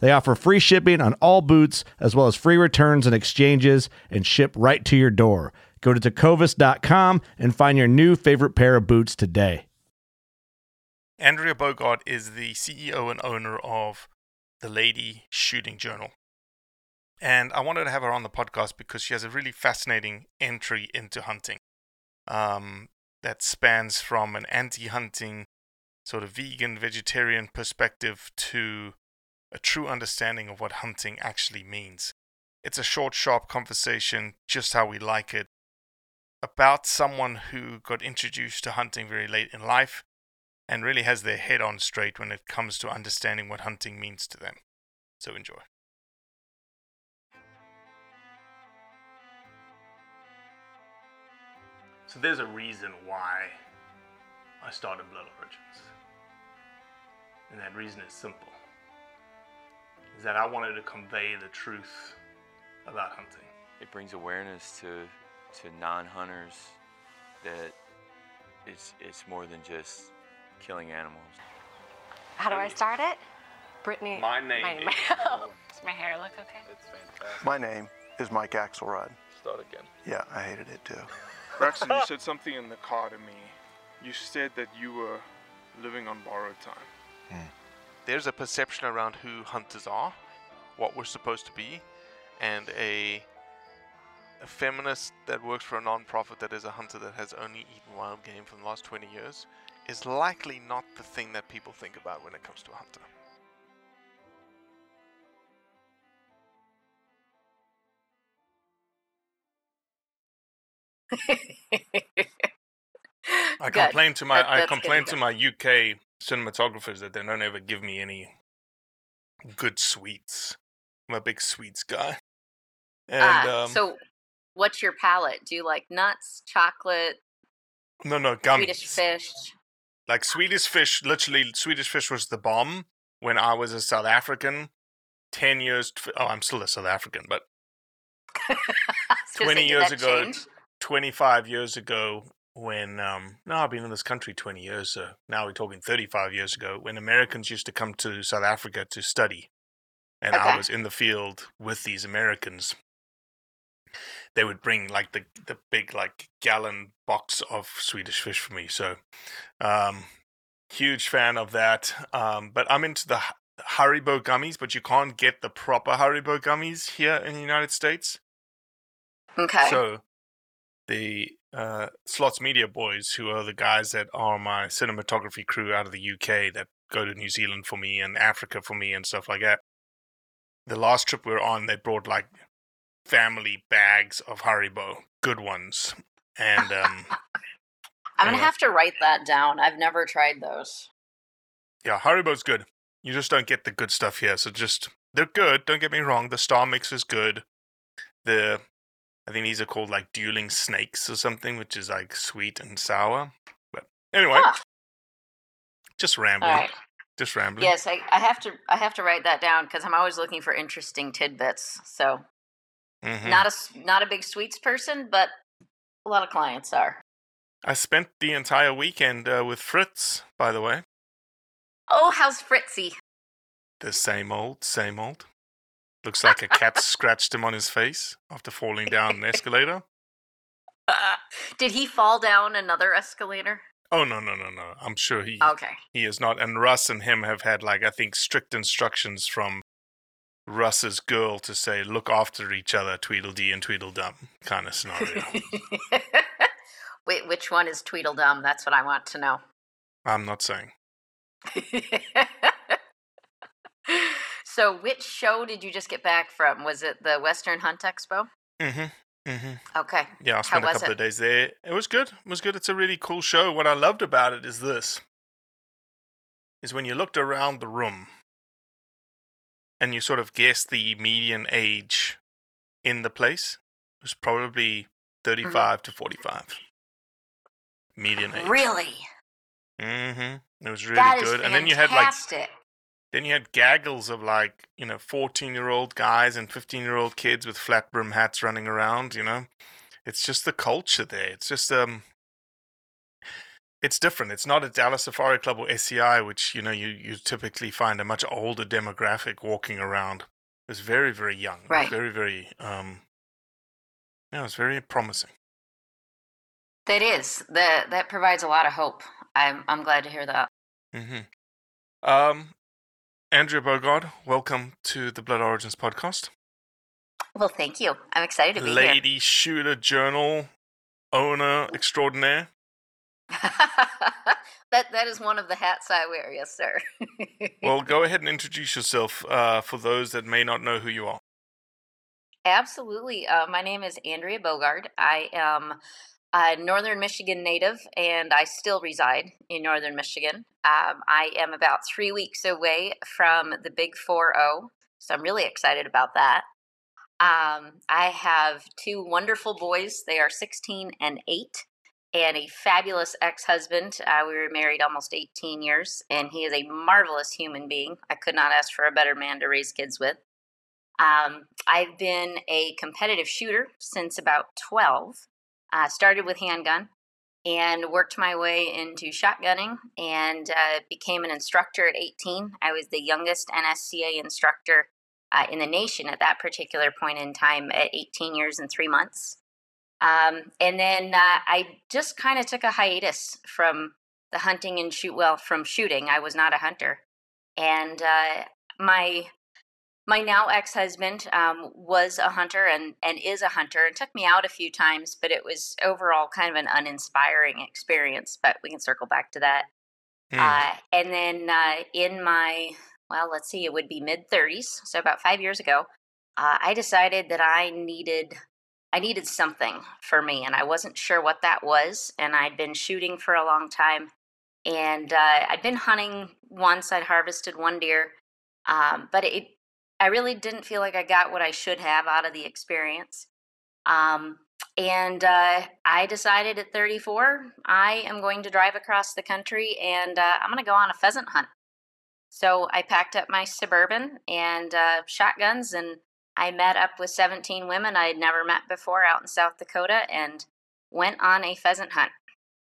They offer free shipping on all boots, as well as free returns and exchanges, and ship right to your door. Go to tecovas.com and find your new favorite pair of boots today. Andrea Bogard is the CEO and owner of the Lady Shooter Journal. And I wanted to have her on the podcast because she has a really fascinating entry into hunting um, that spans from an anti hunting, sort of vegan, vegetarian perspective to a true understanding of what hunting actually means. It's a short, sharp conversation, just how we like it, about someone who got introduced to hunting very late in life and really has their head on straight when it comes to understanding what hunting means to them. So enjoy. So there's a reason why I started Blood Origins. And that reason is simple. Is that I wanted to convey the truth about hunting. It brings awareness to to non-hunters that it's it's more than just killing animals. How do I start it? Brittany. My name My, is- my, oh, does my hair look okay? It's fantastic. My name is Mike Axelrod. Start again. Yeah, I hated it too. Braxton, you said something in the car to me. You said that you were living on borrowed time. Hmm. There's a perception around who hunters are, what we're supposed to be, and a a feminist that works for a non-profit that is a hunter that has only eaten wild game for the last 20 years is likely not the thing that people think about when it comes to a hunter. I Good. complain to my That- I that's good complain to to my UK cinematographers that they don't ever give me any good sweets. I'm a big sweets guy. And Ah, um, so, what's your palate? Do you like nuts, chocolate, no no gummies. Swedish fish? Like Swedish fish, literally Swedish fish was the bomb when I was a South African. 10 years t- oh I'm still a South African, but I was gonna 20 years ago, change? 25 years ago when um no I've been in this country 20 years so now we're talking 35 years ago when Americans used to come to South Africa to study. And I was in the field with these Americans. They would bring like the the big like gallon box of Swedish fish for me so um huge fan of that. Um but I'm into the Haribo gummies but you can't get the proper Haribo gummies here in the United States. Okay. so the uh, Slots Media boys, who are the guys that are my cinematography crew out of the UK that go to New Zealand for me and Africa for me and stuff like that. The last trip we were on, they brought like family bags of Haribo, good ones, and um, I'm gonna have to write that down. I've never tried those. yeah, Haribo's good. You just don't get the good stuff here, so just they're good. Don't get me wrong. The Star Mix is good. The I think these are called like dueling snakes or something, which is like sweet and sour. But anyway, Ah, just rambling. right. Just rambling. Yes, I, I have to. I have to write that down because I'm always looking for interesting tidbits. So Mhm. Not a not a big sweets person, but a lot of clients are. I spent the entire weekend uh, with Fritz, by the way. Oh, how's Fritzy? The same old, same old. Looks like a cat scratched him on his face after falling down an escalator. Uh, did he fall down another escalator? Oh no no no no! I'm sure he Okay. he is not. And Russ and him have had like I think strict instructions from Russ's girl to say look after each other, Tweedledee and Tweedledum kind of scenario. Wait, which one is Tweedledum? That's what I want to know. I'm not saying. so, which show did you just get back from? Was it the Western Hunt Expo? Mm-hmm. Mm-hmm. Okay. Yeah, I spent a was couple it? of days there. It was good. It was good. It's a really cool show. What I loved about it is this: is when you looked around the room and you sort of guessed the median age in the place it was probably 35 to 45. Median age. Really? Mm-hmm. It was really that is good. And then you had like fantastic. Then you had gaggles of like, you know, 14 year old guys and 15 year old kids with flat brim hats running around, you know? It's just the culture there. It's just, um, it's different. It's not a Dallas Safari Club or SCI, which, you know, you, you typically find a much older demographic walking around. It was very, very young. Right. Very, very, um, yeah, it was very promising. That is that that provides a lot of hope. I'm I'm glad to hear that. Mm-hmm. Um, Andrea Bogard, welcome to the Blood Origins podcast. Well, thank you. I'm excited to be here. Lady Shooter Journal owner extraordinaire. that that is one of the hats I wear, yes, sir. Well, go ahead and introduce yourself uh, for those that may not know who you are. Absolutely. Uh, my name is Andrea Bogard. I am a Northern Michigan native, and I still reside in Northern Michigan. Um, I am about three weeks away from the Big 4 0, so I'm really excited about that. Um, I have two wonderful boys. They are 16 and 8, and a fabulous ex husband. Uh, we were married almost 18 years, and he is a marvelous human being. I could not ask for a better man to raise kids with. Um, I've been a competitive shooter since about 12. Uh, started with handgun and worked my way into shotgunning and uh, became an instructor at 18. I was the youngest NSCA instructor uh, in the nation at that particular point in time at 18 years and three months. Um, and then uh, I just kind of took a hiatus from the hunting and shoot. Well, from shooting, I was not a hunter, and uh, my my now ex-husband um, was a hunter and, and is a hunter and took me out a few times but it was overall kind of an uninspiring experience but we can circle back to that Hmm. uh, and then uh, in my well let's see it would be mid 30s so about five years ago uh, i decided that i needed i needed something for me and i wasn't sure what that was and i'd been shooting for a long time and uh, i'd been hunting once i'd harvested one deer um, but it I really didn't feel like I got what I should have out of the experience. Um, and uh, I decided at 34, I am going to drive across the country and uh, I'm going to go on a pheasant hunt. So I packed up my suburban and uh, shotguns, and I met up with 17 women I had never met before out in South Dakota and went on a pheasant hunt.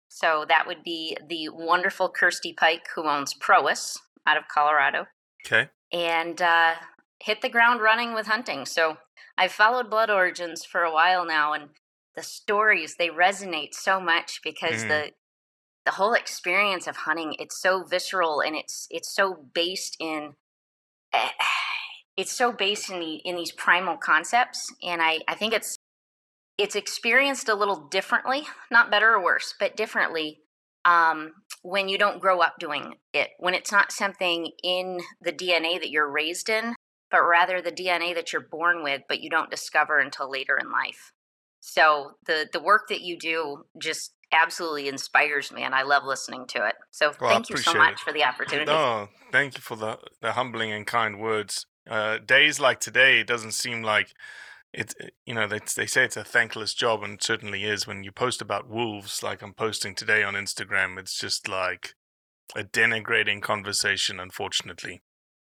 So that would be the wonderful Kirstie Pike, who owns Prois out of Colorado Okay. and uh, hit the ground running with hunting. So I've followed Blood Origins for a while now, and the stories they resonate so much because Mhm. the the whole experience of hunting it's so visceral and it's it's so based in eh, it's so based in the in these primal concepts and I, I think it's it's experienced a little differently not better or worse but differently um, when you don't grow up doing it, when it's not something in the DNA that you're raised in, but rather the DNA that you're born with, but you don't discover until later in life. So the the work that you do just absolutely inspires me, and I love listening to it. So Well, thank you so much it. for the opportunity. No, thank you for the, the humbling and kind words. Uh, days like today, it doesn't seem like it's, you know, they, they say it's a thankless job, and it certainly is. When you post about wolves, like I'm posting today on Instagram, it's just like a denigrating conversation, unfortunately.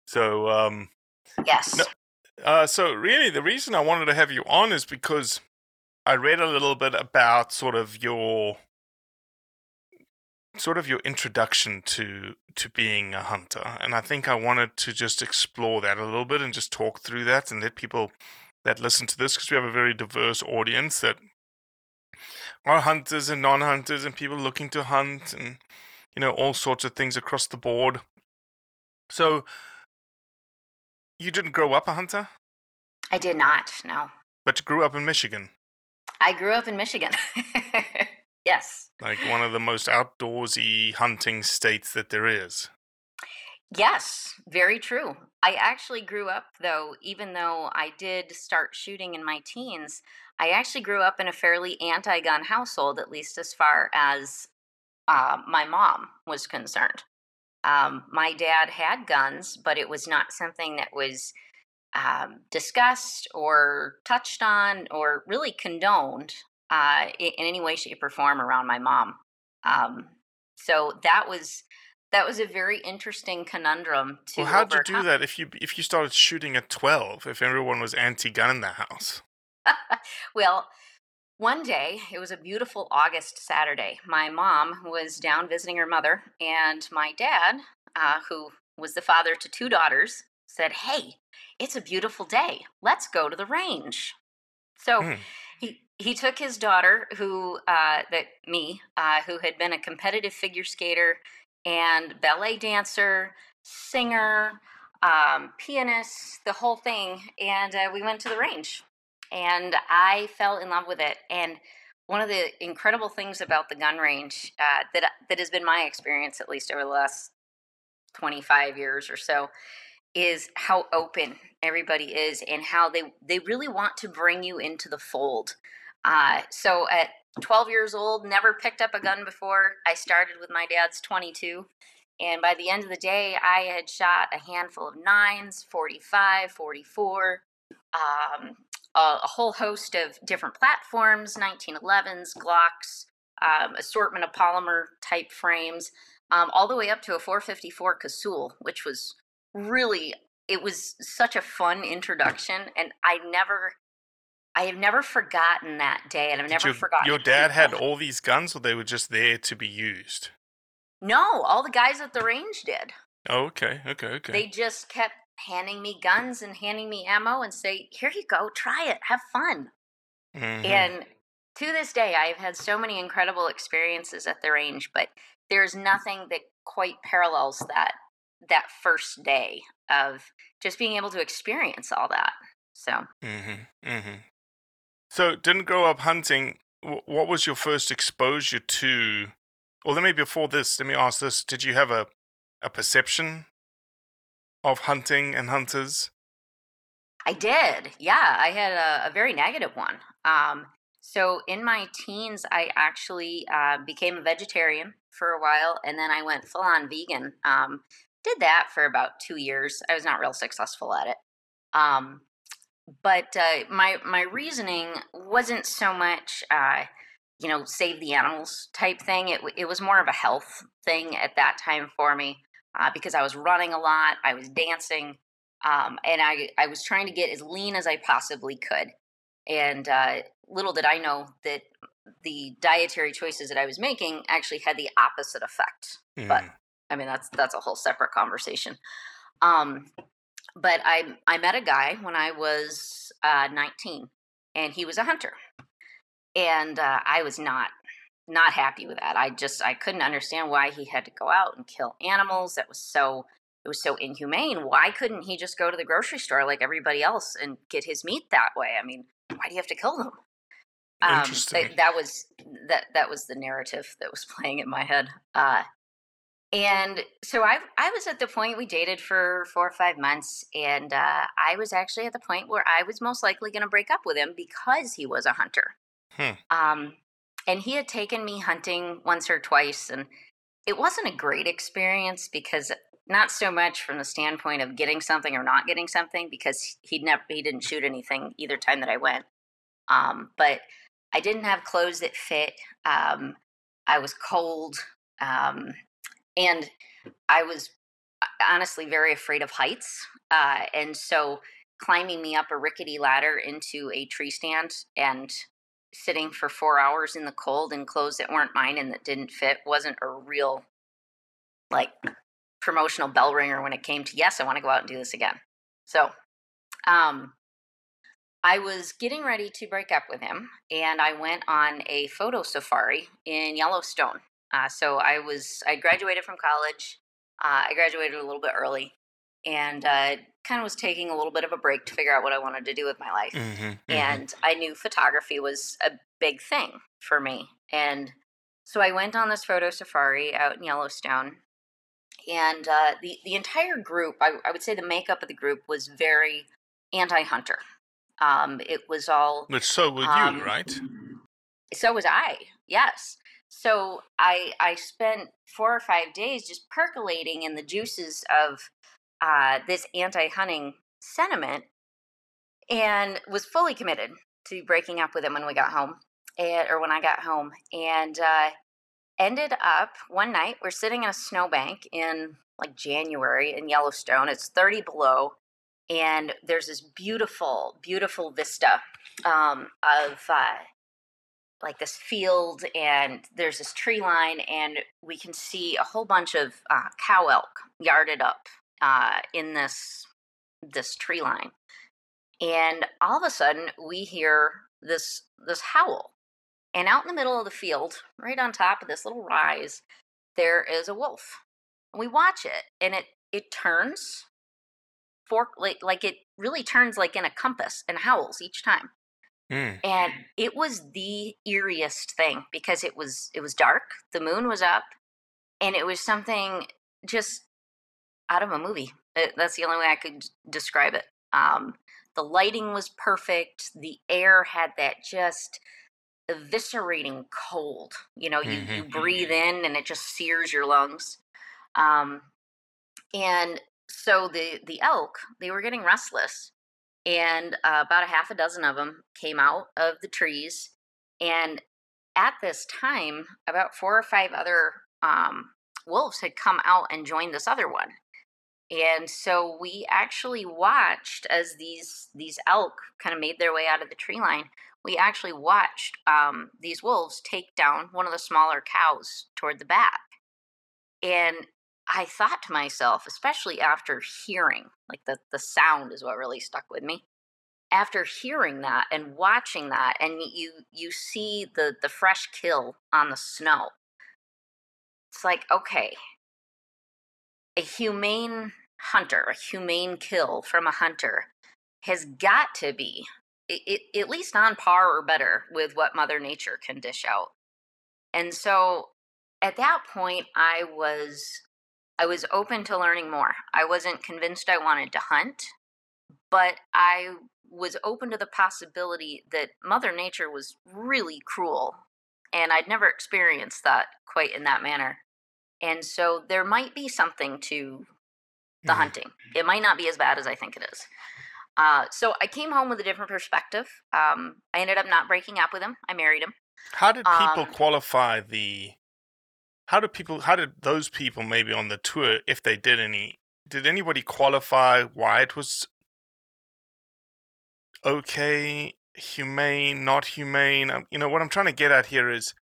So, um, Yes. No. Uh, so really, the reason I wanted to have you on is because I read a little bit about sort of your sort of your introduction to to being a hunter, and I think I wanted to just explore that a little bit and just talk through that and let people that listen to this because we have a very diverse audience that are hunters and non-hunters and people looking to hunt and you know all sorts of things across the board. So you didn't grow up a hunter, I did not. No, but you grew up in Michigan, I grew up in Michigan. yes. like one of the most outdoorsy hunting states that there is. Yes, very true. I actually grew up, though, even though I did start shooting in my teens, I actually grew up in a fairly anti gun household, at least as far as uh, my mom was concerned. Um, my dad had guns, but it was not something that was um, discussed or touched on or really condoned uh, in, in any way, shape, or form around my mom. Um, so that was that was a very interesting conundrum to. Well, how'd you do that if you if you started shooting at twelve? If everyone was anti-gun in the house, well, one day, it was a beautiful August Saturday. My mom was down visiting her mother, and my dad, uh, who was the father to two daughters, said, Hey, it's a beautiful day. Let's go to the range. So Hmm. he, he took his daughter, who, uh, that me, uh, who had been a competitive figure skater and ballet dancer, singer, um, pianist, the whole thing, and uh, we went to the range and I fell in love with it. And one of the incredible things about the gun range uh, that that has been my experience, at least over the last twenty five years or so, is how open everybody is and how they they really want to bring you into the fold. Uh, so at 12 years old, never picked up a gun before. I started with my dad's 22. And by the end of the day, I had shot a handful of nines, 45, 44, um, a, a whole host of different platforms 1911s, Glocks, um, assortment of polymer type frames, um, all the way up to a 454 Casull, which was really, it was such a fun introduction. And I never, I have never forgotten that day. And I've never your, forgotten. your dad had all these guns, or they were just there to be used. No, all the guys at the range did. Oh, okay, okay, okay. They just kept handing me guns and handing me ammo and say, "Here you go, try it, have fun." Mhm. And to this day, I've had so many incredible experiences at the range, but there's nothing that quite parallels that that first day of just being able to experience all that. So, Mm-hmm. Mm-hmm. So, didn't grow up hunting. What was your first exposure to? Or let me before this, let me ask this: Did you have a a perception of hunting and hunters? I did. Yeah, I had a, a very negative one. Um, so in my teens, I actually uh, became a vegetarian for a while, and then I went full on vegan. Um, did that for about two years. I was not real successful at it. Um, but uh, my my reasoning wasn't so much, uh, you know, save the animals type thing. It it was more of a health thing at that time for me uh, because I was running a lot. I was dancing um, and I, I was trying to get as lean as I possibly could. And uh, little did I know that the dietary choices that I was making actually had the opposite effect. But Mm. I mean, that's that's a whole separate conversation. Um, but I I met a guy when I was uh, 19, and he was a hunter, and uh, I was not not happy with that. I just I couldn't understand why he had to go out and kill animals. That was so it was so inhumane. Why couldn't he just go to the grocery store like everybody else and get his meat that way? I mean, why do you have to kill them? Um, that, that was that that was the narrative that was playing in my head. Uh, and so I I was at the point we dated for four or five months, and uh, I was actually at the point where I was most likely going to break up with him because he was a hunter. Hmm. Um, and he had taken me hunting once or twice, and it wasn't a great experience because not so much from the standpoint of getting something or not getting something because he'd never he didn't shoot anything either time that I went. Um, but I didn't have clothes that fit. Um, I was cold, um, and I was uh, honestly very afraid of heights. Uh, and so climbing me up a rickety ladder into a tree stand and sitting for four hours in the cold in clothes that weren't mine and that didn't fit wasn't a real like promotional bell ringer when it came to yes i want to go out and do this again. So um i was getting ready to break up with him and i went on a photo safari in yellowstone. Uh, so i was i graduated from college. Uh, i graduated a little bit early and uh, kind of was taking a little bit of a break to figure out what I wanted to do with my life. Mm-hmm, mm-hmm. And I knew photography was a big thing for me. And so I went on this photo safari out in Yellowstone. And uh, the, the entire group, I, I, would say the makeup of the group was very anti hunter. Um, it was all. But so were um, you, right? So was I, yes. So I I spent four or five days just percolating in the juices of uh, this anti-hunting sentiment and was fully committed to breaking up with him when we got home and, or when i got home and uh, ended up one night we're sitting in a snowbank in like january in yellowstone it's 30 below and there's this beautiful beautiful vista um, of uh, like this field and there's this tree line and we can see a whole bunch of uh, cow elk yarded up uh, in this this tree line, and all of a sudden we hear this this howl, and out in the middle of the field, right on top of this little rise, there is a wolf. We watch it, and it it turns fork like like it really turns like in a compass and howls each time. Mm. And it was the eeriest thing because it was it was dark, the moon was up, and it was something just out of a movie. It, that's the only way I could describe it. Um, the lighting was perfect. The air had that just eviscerating cold. You know, you, mm-hmm. you breathe in and it just sears your lungs. Um, and so the the elk they were getting restless, and uh, about a half a dozen of them came out of the trees. And at this time, about four or five other um, wolves had come out and joined this other one and so we actually watched as these these elk kind of made their way out of the tree line we actually watched um, these wolves take down one of the smaller cows toward the back. And i thought to myself especially after hearing like the, the sound is what really stuck with me. After hearing that and watching that and you you see the the fresh kill on the snow. It's like okay a humane hunter, a humane kill from a hunter, has got to be it, it, at least on par or better with what Mother Nature can dish out. And so at that point, I was I was open to learning more. I wasn't convinced I wanted to hunt, but I was open to the possibility that Mother Nature was really cruel, and I'd never experienced that quite in that manner. And so there might be something to the mm-hmm. hunting. It might not be as bad as I think it is. Uh, so I came home with a different perspective. Um, I ended up not breaking up with him. I married him. How did people um, qualify the? How did people? How did those people maybe on the tour, if they did any, did anybody qualify why it was okay, humane, not humane? Um, you know what I'm trying to get at here is,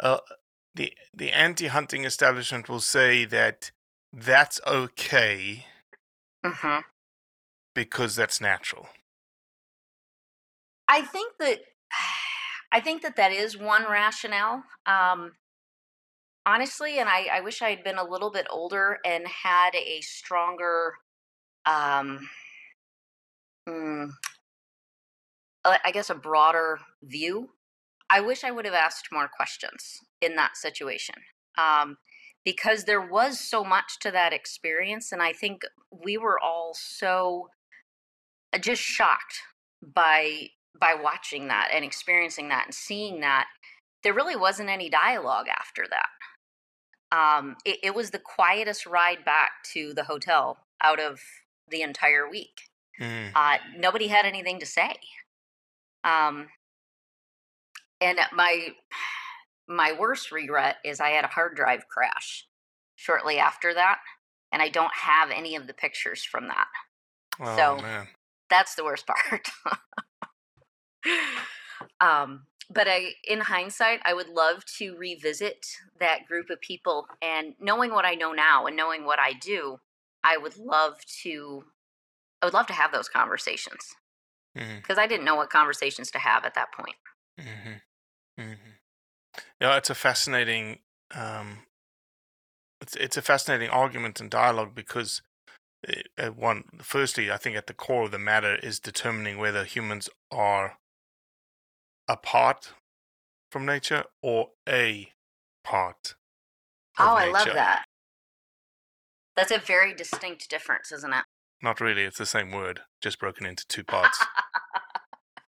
uh, the the anti-hunting establishment will say that that's okay mm-hmm. because that's natural. I think that I think that that is one rationale. Um, honestly, and I, I wish I had been a little bit older and had a stronger, um, mm, I guess, a broader view. I wish I would have asked more questions in that situation. Um, because there was so much to that experience and i think we were all so uh, just shocked by by watching that and experiencing that and seeing that there really wasn't any dialogue after that um, it, it, was the quietest ride back to the hotel out of the entire week mm. uh, nobody had anything to say um, and my my worst regret is I had a hard drive crash shortly after that, and I don't have any of the pictures from that. Oh, so man. That's the worst part. um, but I, in hindsight, I would love to revisit that group of people. And knowing what I know now and knowing what I do, I would love to. I would love to have those conversations because I didn't know what conversations to have at that point. Mm-hmm. Mm-hmm. Yeah, it's a fascinating. Um, it's it's a fascinating argument and dialogue because it, uh, one, firstly, I think at the core of the matter is determining whether humans are apart from nature or a part. Oh, I love that. That's a very distinct difference, isn't it? Not really. It's the same word, just broken into two parts.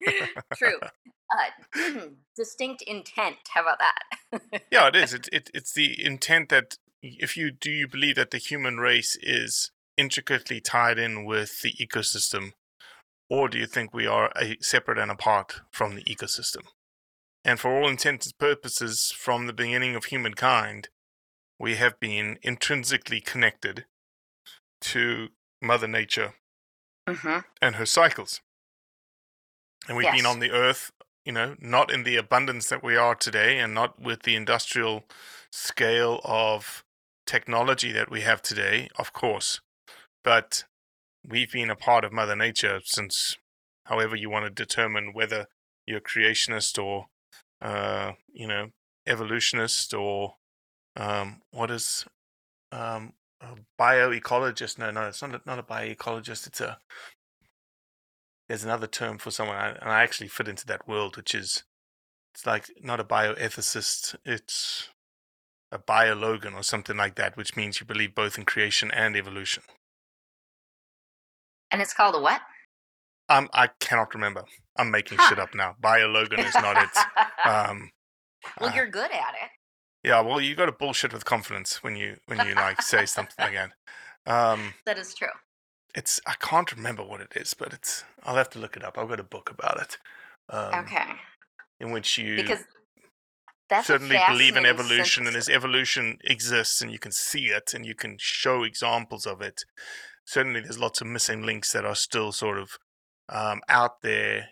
True. Uh, distinct intent. How about that? yeah, it is. It, it it's the intent that if you do you believe that the human race is intricately tied in with the ecosystem, or do you think we are a separate and apart from the ecosystem? And for all intents and purposes, from the beginning of humankind, we have been intrinsically connected to Mother Nature hmm and her cycles. And we've been on the earth, you know, not in the abundance that we are today and not with the industrial scale of technology that we have today, of course. But we've been a part of Mother Nature since however you want to determine whether you're creationist or, uh, you know, evolutionist or um, what is um, a bioecologist? No, no, it's not a, not a bioecologist. It's a there's another term for someone, and I actually fit into that world, which is it's like not a bioethicist, it's a biologan or something like that, which means you believe both in creation and evolution. And it's called a what? Um, I cannot remember. I'm making Huh. shit up now. Biologan is not it. Um, well, uh, you're good at it. yeah, well, you got to bullshit with confidence when you when you like say something again. Um, That is true. It's I can't remember what it is, but it's I'll have to look it up. I've got a book about it. Um, okay. In which you Because that's certainly believe in evolution and as evolution exists and you can see it and you can show examples of it certainly there's lots of missing links that are still sort of um, out there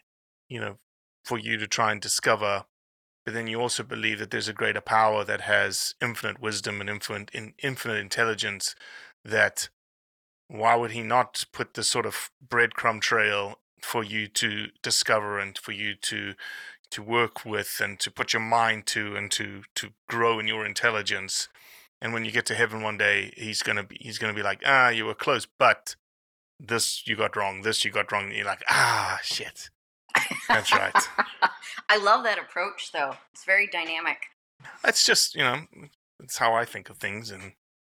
you know for you to try and discover but then you also believe that there's a greater power that has infinite wisdom and infinite in, infinite intelligence that why would he not put this sort of breadcrumb trail for you to discover and for you to to work with and to put your mind to and to to grow in your intelligence and when you get to heaven one day he's gonna be he's gonna be like ah you were close but this you got wrong this you got wrong and you're like ah shit That's right. I love that approach, though. It's very dynamic. It's just you know, it's how I think of things, and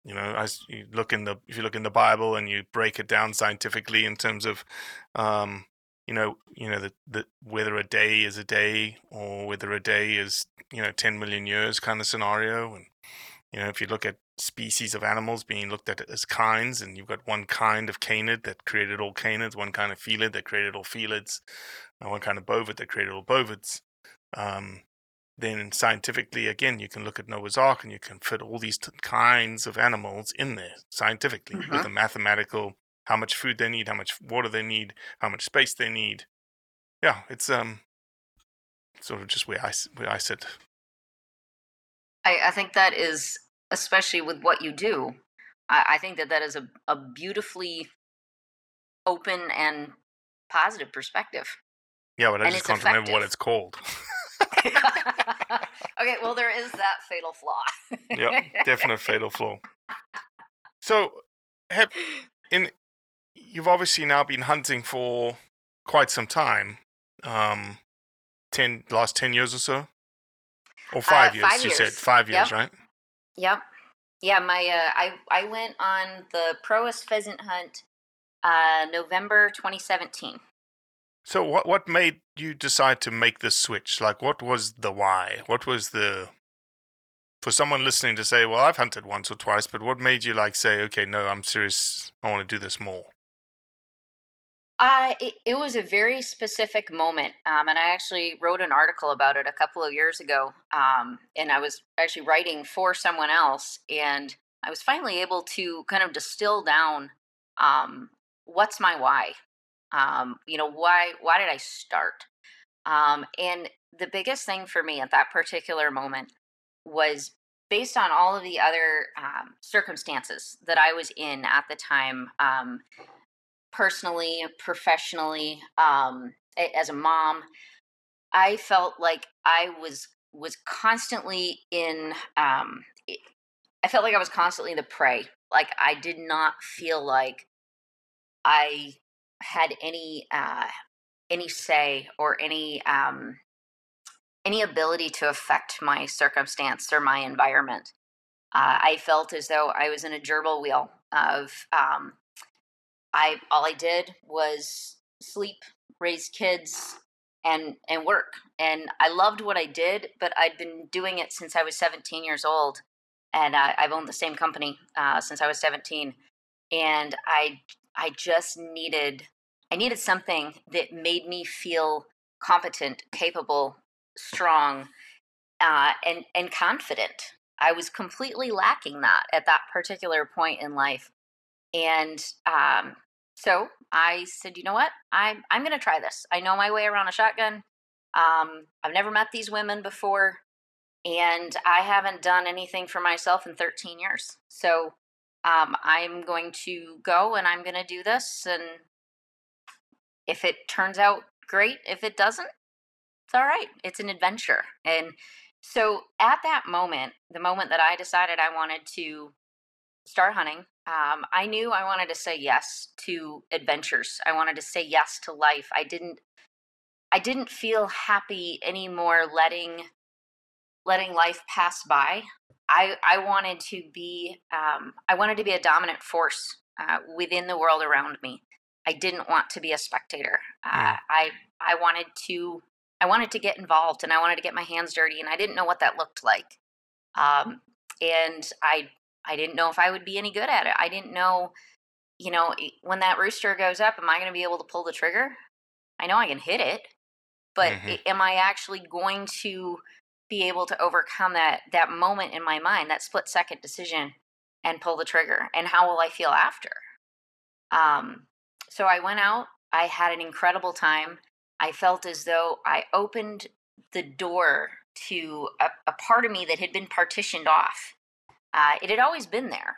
you know, as you look in the if you look in the Bible and you break it down scientifically in terms of, um, you know, you know the the whether a day is a day or whether a day is you know ten million years kind of scenario, and you know if you look at species of animals being looked at as kinds, and you've got one kind of canid that created all canids, one kind of felid that created all felids, and one kind of bovid that created all bovids. Um, then scientifically, again, you can look at Noah's Ark and you can fit all these t- kinds of animals in there scientifically with Mhm. a mathematical how much food they need, how much water they need, how much space they need. Yeah, it's um sort of just where I where I sit. I, I think that is, especially with what you do, I, I think that that is a, a beautifully open and positive perspective. Yeah, but I And just can't remember what it's called. okay, well, there is that fatal flaw. yeah, definite fatal flaw. So, have in you've obviously now been hunting for quite some time. Um, ten last ten years or so, or five years. Uh, five You said five years, Yep. right? Yep. Yeah, my uh, I I went on the Prois pheasant hunt uh, November 2017. So, what what made you decide to make this switch? Like, what was the why? What was the for someone listening to say, "Well, I've hunted once or twice," but what made you like say, "Okay, no, I'm serious. I want to do this more." Uh, it, it was a very specific moment, um, and I actually wrote an article about it a couple of years ago. Um, and I was actually writing for someone else, and I was finally able to kind of distill down um, what's my why. Um, you know, why why did I start? Um, and the biggest thing for me at that particular moment was based on all of the other um, circumstances that I was in at the time, um, personally, professionally, um, as a mom, I felt like I was was constantly in. Um, I felt like I was constantly the prey. Like I did not feel like I had any uh, any say or any um, any ability to affect my circumstance or my environment. Uh, I felt as though I was in a gerbil wheel of um, I all I did was sleep, raise kids, and and work. And I loved what I did, but I'd been doing it since I was 17 years old, and uh, I've owned the same company uh, since I was 17. And I I just needed I needed something that made me feel competent, capable, strong, uh, and and confident. I was completely lacking that at that particular point in life, and um, so I said, you know what, I'm I'm going to try this. I know my way around a shotgun. Um, I've never met these women before, and I haven't done anything for myself in 13 years. So um, I'm going to go and I'm going to do this. And if it turns out great, if it doesn't, it's all right. It's an adventure. And so at that moment, the moment that I decided I wanted to start hunting, um, I knew I wanted to say yes to adventures. I wanted to say yes to life. I didn't. I didn't feel happy anymore letting letting life pass by. I I wanted to be um, I wanted to be a dominant force uh, within the world around me. I didn't want to be a spectator. Uh, I I wanted to I wanted to get involved and I wanted to get my hands dirty and I didn't know what that looked like. Um, and I I didn't know if I would be any good at it. I didn't know, you know, when that rooster goes up, am I going to be able to pull the trigger? I know I can hit it, but mm-hmm. am I actually going to be able to overcome that that moment in my mind, that split second decision, and pull the trigger? And how will I feel after? Um, so I went out. I had an incredible time. I felt as though I opened the door to a, a part of me that had been partitioned off. Uh, it had always been there,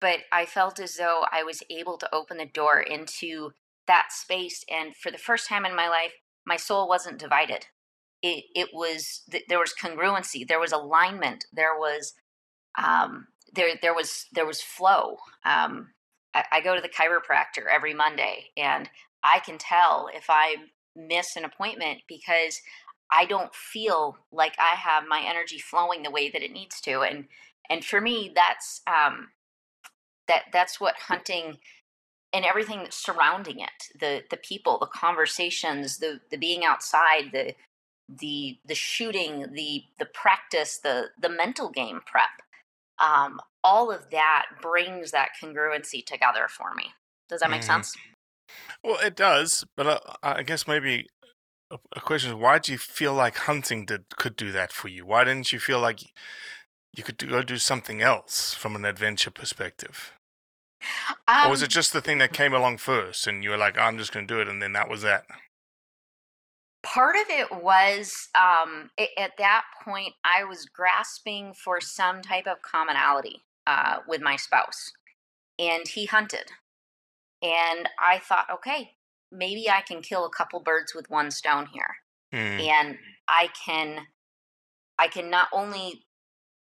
but I felt as though I was able to open the door into that space. And for the first time in my life, my soul wasn't divided it it was there was congruency, there was alignment, there was um, there there was there was flow. Um, I, go to the chiropractor every Monday, and I can tell if I miss an appointment because I don't feel like I have my energy flowing the way that it needs to. And and for me, that's um, that that's what hunting and everything surrounding it the the people the conversations the the being outside the the the shooting, the the practice, the the mental game prep, um, all of that brings that congruency together for me. Does that make mm. sense? Well, it does, but uh, I guess maybe a, a question is why do you feel like hunting did could do that for you? Why didn't you feel like you could go do something else from an adventure perspective? Um, or was it um just the thing that came along first, and you were like, "I'm just going to do it," and then that was that? Part of it was um, it, at that point i was grasping for some type of commonality uh, with my spouse and he hunted and i thought okay maybe i can kill a couple birds with one stone here mm. and i can i can not only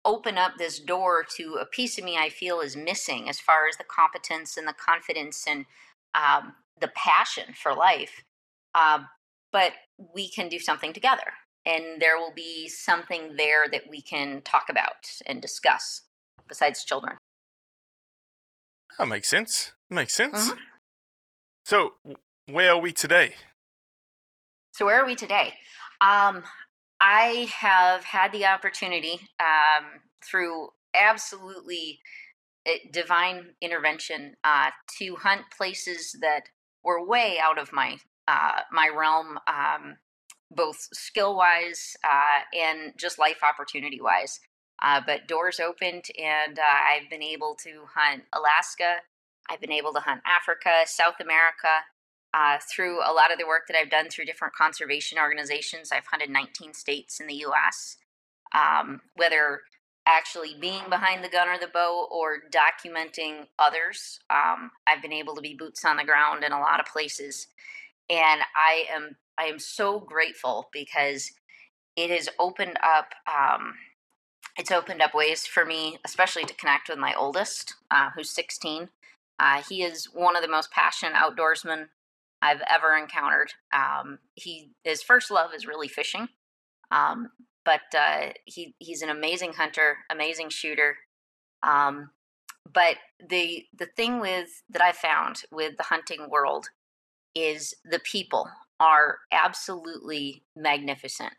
open up this door to a piece of me i feel is missing as far as the competence and the confidence and um, the passion for life uh, but we can do something together and there will be something there that we can talk about and discuss besides children. That makes sense. Makes sense. Mm-hmm. So, where are we today? So, where are we today? Um, I have had the opportunity um, through absolutely eh, divine intervention uh, to hunt places that were way out of my uh, my realm, um, both skill wise uh, and just life opportunity wise. Uh, but doors opened, and uh, I've been able to hunt Alaska. I've been able to hunt Africa, South America, uh, through a lot of the work that I've done through different conservation organizations. I've hunted 19 states in the U.S. Um, whether actually being behind the gun or the bow or documenting others, um, I've been able to be boots on the ground in a lot of places, and I am I am so grateful because it has opened up. Um, it's opened up ways for me, especially to connect with my oldest, uh, who's 16. Uh, he is one of the most passionate outdoorsmen I've ever encountered. Um, he his first love is really fishing, um, but uh, he he's an amazing hunter, amazing shooter. Um, but the the thing with that I found with the hunting world is the people are absolutely magnificent.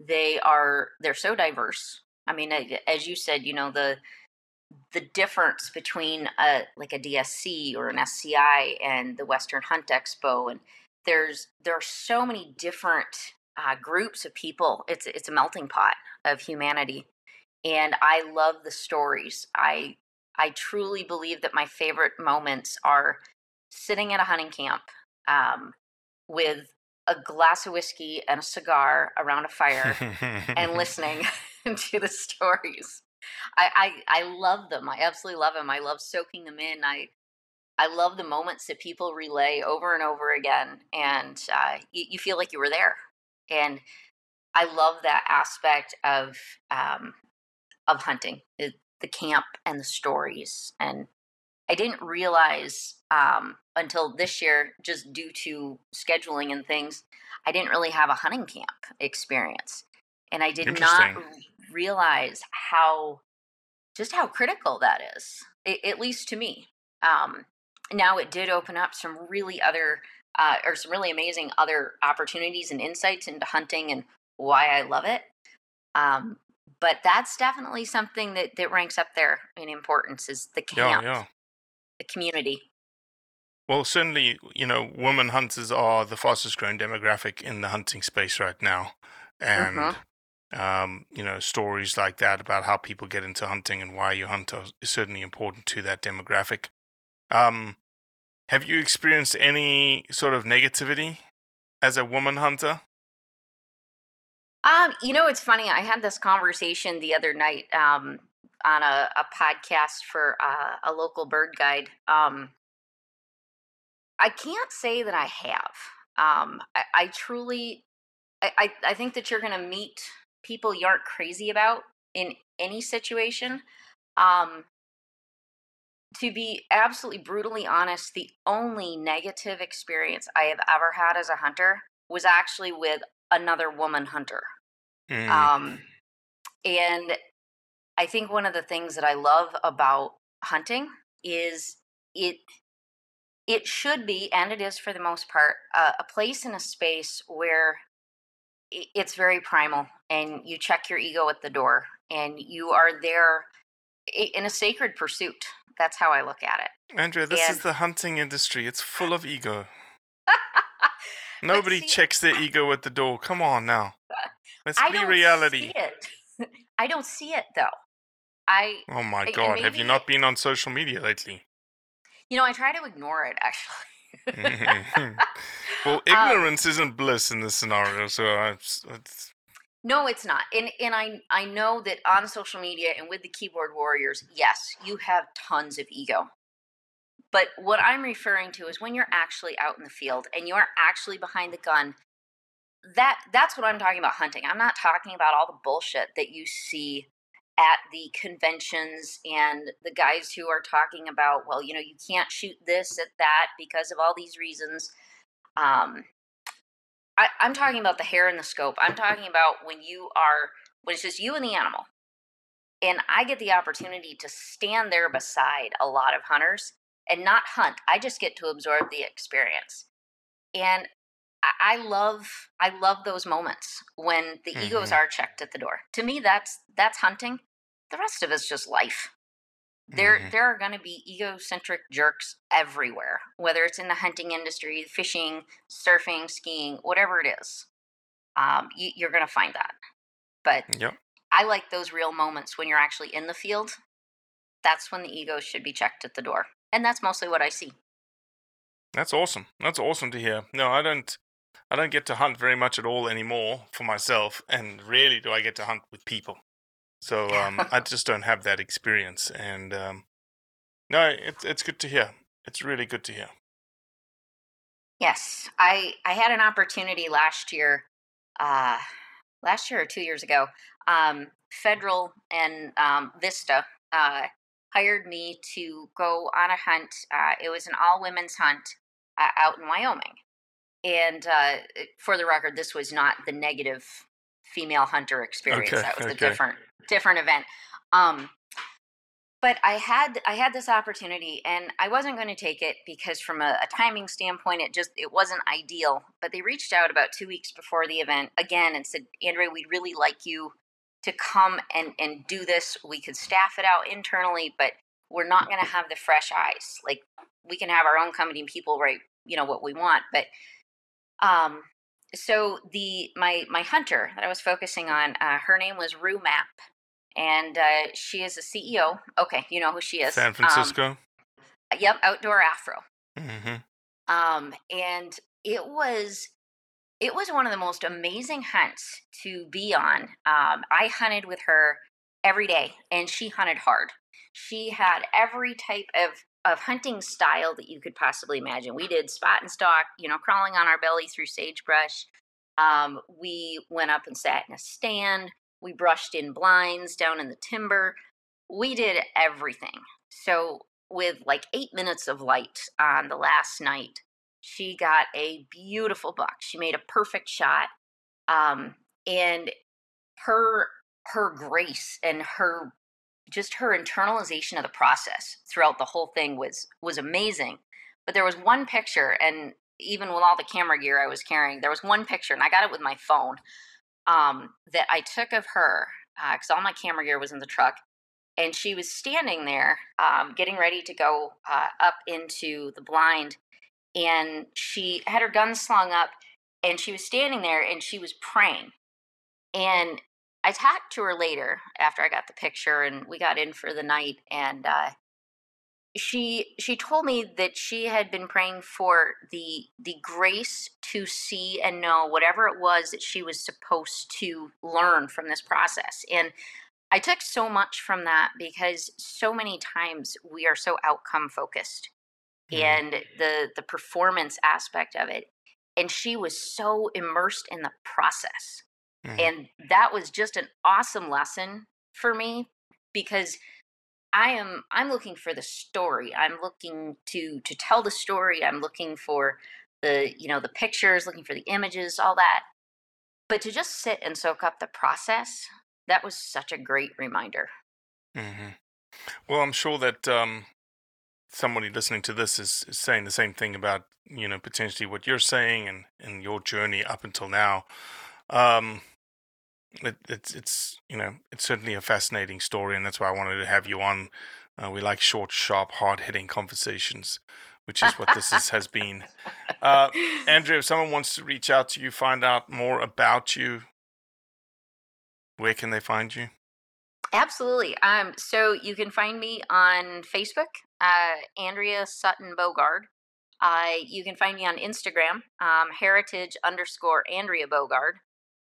They are they're so diverse. I mean, as you said, you know the the difference between a like a DSC or an SCI and the Western Hunt Expo, and there's there are so many different uh, groups of people. It's it's a melting pot of humanity, and I love the stories. I I truly believe that my favorite moments are sitting at a hunting camp um, with a glass of whiskey and a cigar around a fire and listening to the stories. I, I I love them. I absolutely love them. I love soaking them in. I I love the moments that people relay over and over again, and uh, you, you, feel like you were there. And I love that aspect of um, of hunting, the, the camp and the stories. And I didn't realize um, until this year, just due to scheduling and things, I didn't really have a hunting camp experience, and I did not realize how just how critical that is, at least to me. Um, now it did open up some really other uh, or some really amazing other opportunities and insights into hunting and why I love it. Um, but that's definitely something that, that ranks up there in importance is the camp, yeah, yeah. the community. Well, certainly, you know, women hunters are the fastest growing demographic in the hunting space right now. And, mm-hmm. um, you know, stories like that about how people get into hunting and why you hunt are, is certainly important to that demographic. Um, have you experienced any sort of negativity as a woman hunter? Um, you know, it's funny. I had this conversation the other night um, on a, a podcast for uh, a local bird guide. Um, I can't say that I have. Um, I, I truly, I, I, I think that you're going to meet people you aren't crazy about in any situation. Um, to be absolutely brutally honest, the only negative experience I have ever had as a hunter was actually with another woman hunter. Mm. Um, and I think one of the things that I love about hunting is it it should be, and it is for the most part, uh, a place in a space where it's very primal and you check your ego at the door and you are there in a sacred pursuit. That's how I look at it. Andrea, this and... is the hunting industry. It's full of ego. Nobody see, checks their ego at the door. Come on now. Let's I be reality. I don't see it though. I Oh my god, maybe, have you not been on social media lately? You know, I try to ignore it actually. well, um ignorance um, isn't bliss in this scenario, so it's, it's no, it's not. And and I I know that on social media and with the keyboard warriors, yes, you have tons of ego. But what I'm referring to is when you're actually out in the field and you're actually behind the gun, that that's what I'm talking about hunting. I'm not talking about all the bullshit that you see at the conventions and the guys who are talking about, well, you know, you can't shoot this at that because of all these reasons. Um, I, I'm talking about the hair in the scope. I'm talking about when you are when it's just you and the animal. And I get the opportunity to stand there beside a lot of hunters and not hunt. I just get to absorb the experience. And I love I love those moments when the mm-hmm. egos are checked at the door. To me that's that's hunting. The rest of it's just life. There mm-hmm. there are going to be egocentric jerks everywhere, whether it's in the hunting industry, fishing, surfing, skiing, whatever it is. Um, you, you're going to find that. But yep. I like those real moments when you're actually in the field. That's when the ego should be checked at the door. And that's mostly what I see. That's awesome. That's awesome to hear. No, I don't. I don't get to hunt very much at all anymore for myself, and rarely do I get to hunt with people. So um, I just don't have that experience, and um, no, it's it's good to hear. It's really good to hear. Yes, I I had an opportunity last year, uh, last year or two years ago. Um, Federal and um, Vista uh, hired me to go on a hunt. Uh, it was an all women's hunt uh, out in Wyoming, and uh, for the record, this was not the negative female hunter experience. Okay, that was okay. different different event. Um, but I had I had this opportunity, and I wasn't going to take it because, from a, a timing standpoint, it just it wasn't ideal. But they reached out about two weeks before the event again and said, "Andrea, we'd really like you to come and and do this. We could staff it out internally, but we're not going to have the fresh eyes. Like we can have our own company and people write, you know, what we want, but um." So the my my hunter that I was focusing on, uh, her name was Rue Mapp, and uh, she is a CEO. Okay, you know who she is. San Um, Francisco. yep, Outdoor Afro. Mm-hmm. Um, and it was it was one of the most amazing hunts to be on. Um, I hunted with her every day, and she hunted hard. She had every type of of hunting style that you could possibly imagine. We did spot and stalk, you know, crawling on our belly through sagebrush. Um, we went up and sat in a stand. We brushed in blinds down in the timber. We did everything. So with like eight minutes of light on the last night, she got a beautiful buck. She made a perfect shot. Um, and her her grace and her just her internalization of the process throughout the whole thing was was amazing. But there was one picture, and even with all the camera gear I was carrying, there was one picture, and I got it with my phone um, that I took of her because all my camera gear was in the truck, and she was standing there um, getting ready to go uh, up into the blind, and she had her gun slung up, and she was standing there, and she was praying, and I talked to her later after I got the picture, and we got in for the night, and uh, she she told me that she had been praying for the the grace to see and know whatever it was that she was supposed to learn from this process. And i took so much from that because so many times we are so outcome focused and the the performance aspect of it. And she was so immersed in the process Mhm. and that was just an awesome lesson for me because i am i'm looking for the story i'm looking to to tell the story i'm looking for the you know the pictures looking for the images all that but to just sit and soak up the process that was such a great reminder Mm-hmm. Well, I'm sure that um, somebody listening to this is, is saying the same thing about you know potentially what you're saying and and your journey up until now. Um, it, it's it's you know it's certainly a fascinating story, and that's why I wanted to have you on. Uh, we like short, sharp, hard hitting conversations, which is what this is, has been. Uh, Andrea, if someone wants to reach out to you, find out more about you, where can they find you? Absolutely. Um, so you can find me on Facebook, uh, Andrea Sutton Bogard. Uh, you can find me on Instagram, um, heritage underscore Andrea Bogard,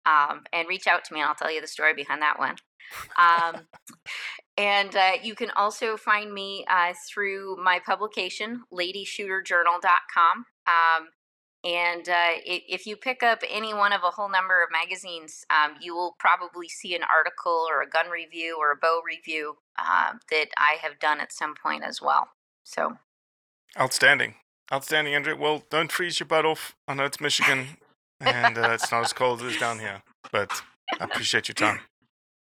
um, and reach out to me and I'll tell you the story behind that one. Um, and uh, you can also find me uh, through my publication, ladyshooterjournal.com. Um, and uh, if you pick up any one of a whole number of magazines, um, you will probably see an article or a gun review or a bow review uh, that I have done at some point as well. So, Outstanding. Outstanding, Andrew. Well, don't freeze your butt off. I know it's Michigan and uh, it's not as cold as down here, but I appreciate your time.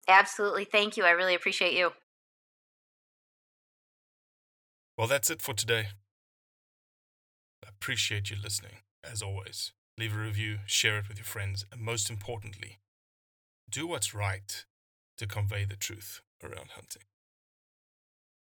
absolutely. Thank you. I really appreciate you. Well, that's it for today. I appreciate you listening, as always. Leave a review, share it with your friends, and most importantly, do what's right to convey the truth around hunting.